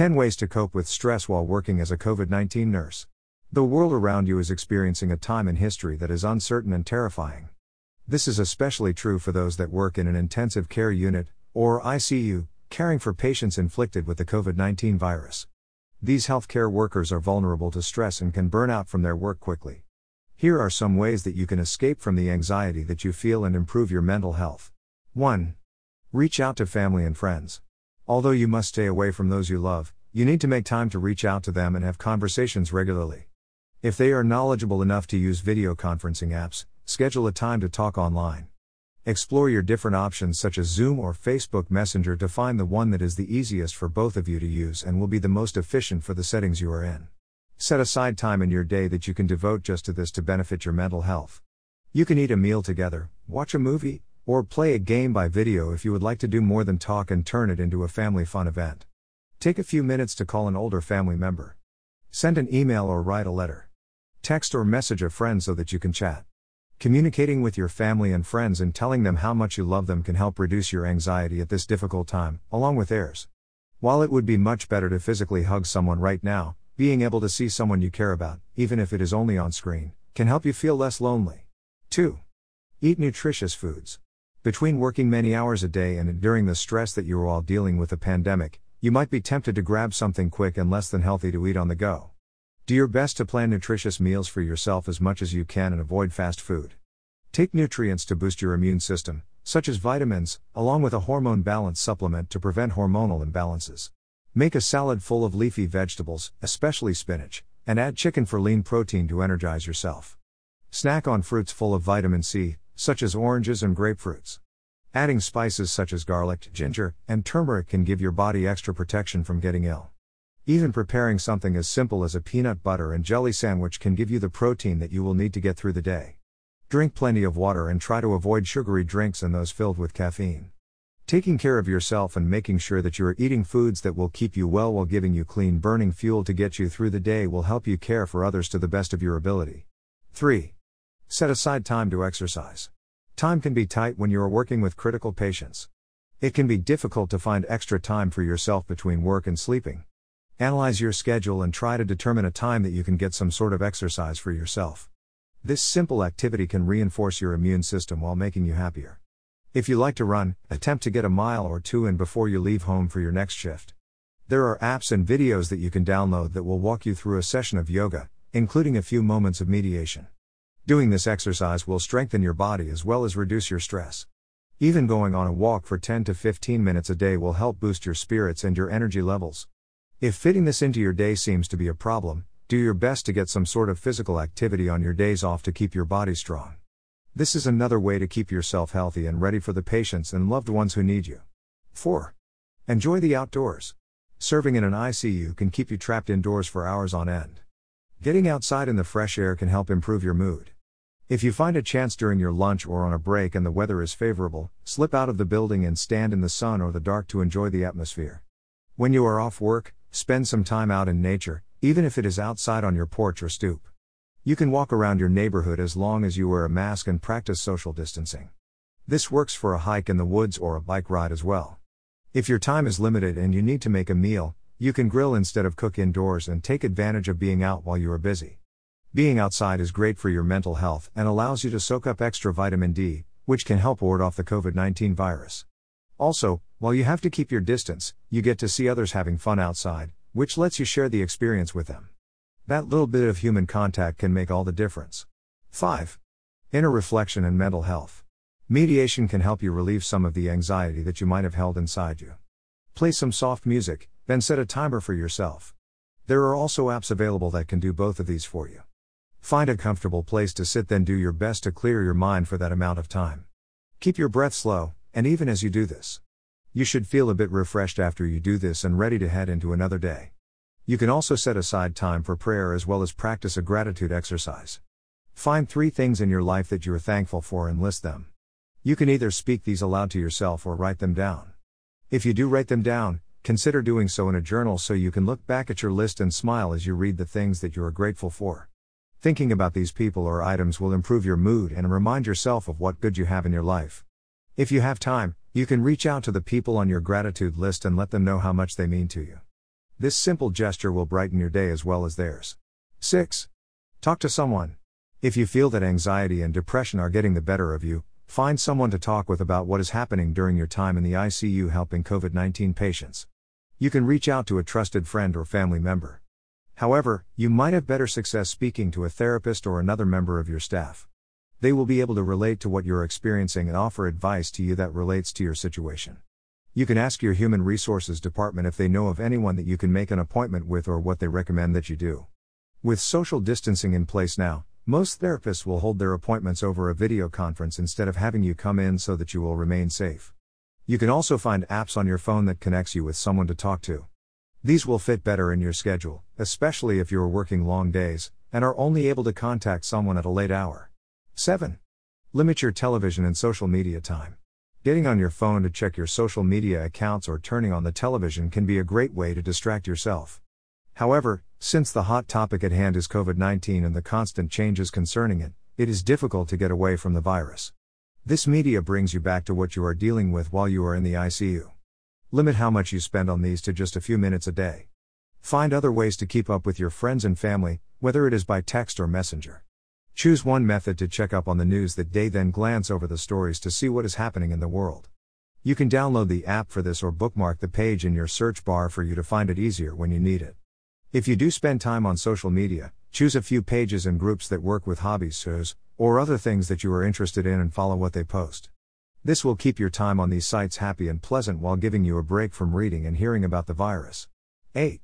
10 Ways to Cope with Stress While Working as a COVID 19 Nurse. The world around you is experiencing a time in history that is uncertain and terrifying. This is especially true for those that work in an intensive care unit, or ICU, caring for patients inflicted with the COVID 19 virus. These healthcare workers are vulnerable to stress and can burn out from their work quickly. Here are some ways that you can escape from the anxiety that you feel and improve your mental health. 1. Reach out to family and friends. Although you must stay away from those you love, you need to make time to reach out to them and have conversations regularly. If they are knowledgeable enough to use video conferencing apps, schedule a time to talk online. Explore your different options such as Zoom or Facebook Messenger to find the one that is the easiest for both of you to use and will be the most efficient for the settings you are in. Set aside time in your day that you can devote just to this to benefit your mental health. You can eat a meal together, watch a movie, or play a game by video if you would like to do more than talk and turn it into a family fun event. Take a few minutes to call an older family member. Send an email or write a letter. Text or message a friend so that you can chat. Communicating with your family and friends and telling them how much you love them can help reduce your anxiety at this difficult time, along with theirs. While it would be much better to physically hug someone right now, being able to see someone you care about, even if it is only on screen, can help you feel less lonely. 2. Eat nutritious foods. Between working many hours a day and enduring the stress that you are all dealing with the pandemic, you might be tempted to grab something quick and less than healthy to eat on the go. Do your best to plan nutritious meals for yourself as much as you can and avoid fast food. Take nutrients to boost your immune system, such as vitamins, along with a hormone balance supplement to prevent hormonal imbalances. Make a salad full of leafy vegetables, especially spinach, and add chicken for lean protein to energize yourself. Snack on fruits full of vitamin C, such as oranges and grapefruits. Adding spices such as garlic, ginger, and turmeric can give your body extra protection from getting ill. Even preparing something as simple as a peanut butter and jelly sandwich can give you the protein that you will need to get through the day. Drink plenty of water and try to avoid sugary drinks and those filled with caffeine. Taking care of yourself and making sure that you are eating foods that will keep you well while giving you clean burning fuel to get you through the day will help you care for others to the best of your ability. 3. Set aside time to exercise. Time can be tight when you are working with critical patients. It can be difficult to find extra time for yourself between work and sleeping. Analyze your schedule and try to determine a time that you can get some sort of exercise for yourself. This simple activity can reinforce your immune system while making you happier. If you like to run, attempt to get a mile or two in before you leave home for your next shift. There are apps and videos that you can download that will walk you through a session of yoga, including a few moments of mediation. Doing this exercise will strengthen your body as well as reduce your stress. Even going on a walk for 10 to 15 minutes a day will help boost your spirits and your energy levels. If fitting this into your day seems to be a problem, do your best to get some sort of physical activity on your days off to keep your body strong. This is another way to keep yourself healthy and ready for the patients and loved ones who need you. 4. Enjoy the outdoors. Serving in an ICU can keep you trapped indoors for hours on end. Getting outside in the fresh air can help improve your mood. If you find a chance during your lunch or on a break and the weather is favorable, slip out of the building and stand in the sun or the dark to enjoy the atmosphere. When you are off work, spend some time out in nature, even if it is outside on your porch or stoop. You can walk around your neighborhood as long as you wear a mask and practice social distancing. This works for a hike in the woods or a bike ride as well. If your time is limited and you need to make a meal, you can grill instead of cook indoors and take advantage of being out while you are busy. Being outside is great for your mental health and allows you to soak up extra vitamin D, which can help ward off the COVID 19 virus. Also, while you have to keep your distance, you get to see others having fun outside, which lets you share the experience with them. That little bit of human contact can make all the difference. 5. Inner reflection and mental health. Mediation can help you relieve some of the anxiety that you might have held inside you. Play some soft music, then set a timer for yourself. There are also apps available that can do both of these for you. Find a comfortable place to sit, then do your best to clear your mind for that amount of time. Keep your breath slow, and even as you do this, you should feel a bit refreshed after you do this and ready to head into another day. You can also set aside time for prayer as well as practice a gratitude exercise. Find three things in your life that you are thankful for and list them. You can either speak these aloud to yourself or write them down. If you do write them down, consider doing so in a journal so you can look back at your list and smile as you read the things that you are grateful for. Thinking about these people or items will improve your mood and remind yourself of what good you have in your life. If you have time, you can reach out to the people on your gratitude list and let them know how much they mean to you. This simple gesture will brighten your day as well as theirs. 6. Talk to someone. If you feel that anxiety and depression are getting the better of you, find someone to talk with about what is happening during your time in the ICU helping COVID 19 patients. You can reach out to a trusted friend or family member. However, you might have better success speaking to a therapist or another member of your staff. They will be able to relate to what you're experiencing and offer advice to you that relates to your situation. You can ask your human resources department if they know of anyone that you can make an appointment with or what they recommend that you do. With social distancing in place now, most therapists will hold their appointments over a video conference instead of having you come in so that you will remain safe. You can also find apps on your phone that connects you with someone to talk to. These will fit better in your schedule, especially if you are working long days and are only able to contact someone at a late hour. 7. Limit your television and social media time. Getting on your phone to check your social media accounts or turning on the television can be a great way to distract yourself. However, since the hot topic at hand is COVID 19 and the constant changes concerning it, it is difficult to get away from the virus. This media brings you back to what you are dealing with while you are in the ICU. Limit how much you spend on these to just a few minutes a day. Find other ways to keep up with your friends and family, whether it is by text or messenger. Choose one method to check up on the news that day, then glance over the stories to see what is happening in the world. You can download the app for this or bookmark the page in your search bar for you to find it easier when you need it. If you do spend time on social media, choose a few pages and groups that work with hobbies, shows, or other things that you are interested in and follow what they post. This will keep your time on these sites happy and pleasant while giving you a break from reading and hearing about the virus. 8.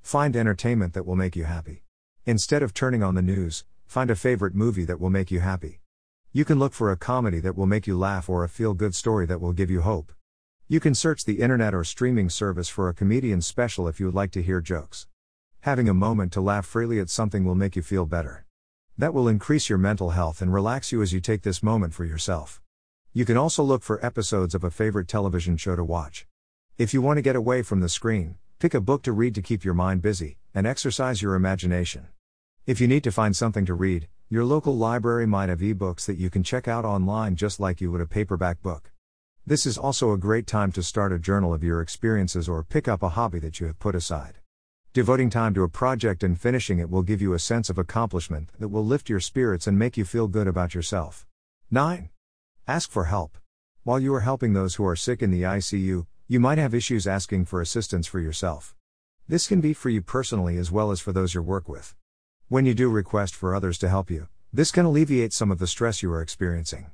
Find entertainment that will make you happy. Instead of turning on the news, find a favorite movie that will make you happy. You can look for a comedy that will make you laugh or a feel good story that will give you hope. You can search the internet or streaming service for a comedian special if you would like to hear jokes. Having a moment to laugh freely at something will make you feel better. That will increase your mental health and relax you as you take this moment for yourself. You can also look for episodes of a favorite television show to watch. If you want to get away from the screen, pick a book to read to keep your mind busy and exercise your imagination. If you need to find something to read, your local library might have ebooks that you can check out online just like you would a paperback book. This is also a great time to start a journal of your experiences or pick up a hobby that you have put aside. Devoting time to a project and finishing it will give you a sense of accomplishment that will lift your spirits and make you feel good about yourself. 9. Ask for help. While you are helping those who are sick in the ICU, you might have issues asking for assistance for yourself. This can be for you personally as well as for those you work with. When you do request for others to help you, this can alleviate some of the stress you are experiencing.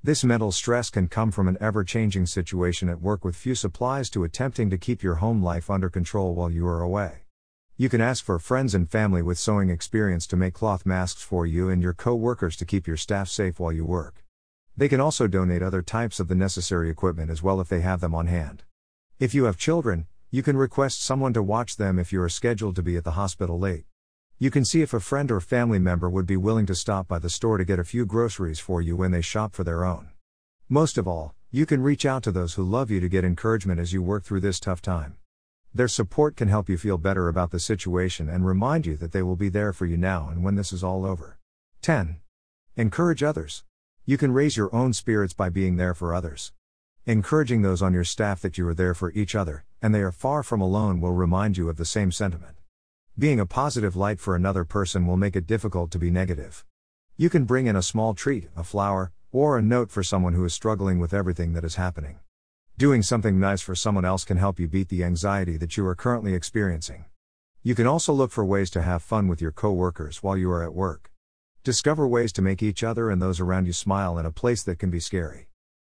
This mental stress can come from an ever changing situation at work with few supplies to attempting to keep your home life under control while you are away. You can ask for friends and family with sewing experience to make cloth masks for you and your co workers to keep your staff safe while you work. They can also donate other types of the necessary equipment as well if they have them on hand. If you have children, you can request someone to watch them if you are scheduled to be at the hospital late. You can see if a friend or family member would be willing to stop by the store to get a few groceries for you when they shop for their own. Most of all, you can reach out to those who love you to get encouragement as you work through this tough time. Their support can help you feel better about the situation and remind you that they will be there for you now and when this is all over. 10. Encourage others. You can raise your own spirits by being there for others. Encouraging those on your staff that you are there for each other, and they are far from alone, will remind you of the same sentiment. Being a positive light for another person will make it difficult to be negative. You can bring in a small treat, a flower, or a note for someone who is struggling with everything that is happening. Doing something nice for someone else can help you beat the anxiety that you are currently experiencing. You can also look for ways to have fun with your coworkers while you are at work. Discover ways to make each other and those around you smile in a place that can be scary.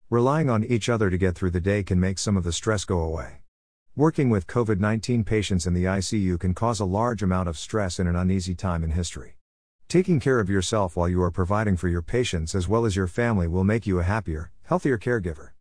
Relying on each other to get through the day can make some of the stress go away. Working with COVID 19 patients in the ICU can cause a large amount of stress in an uneasy time in history. Taking care of yourself while you are providing for your patients as well as your family will make you a happier, healthier caregiver.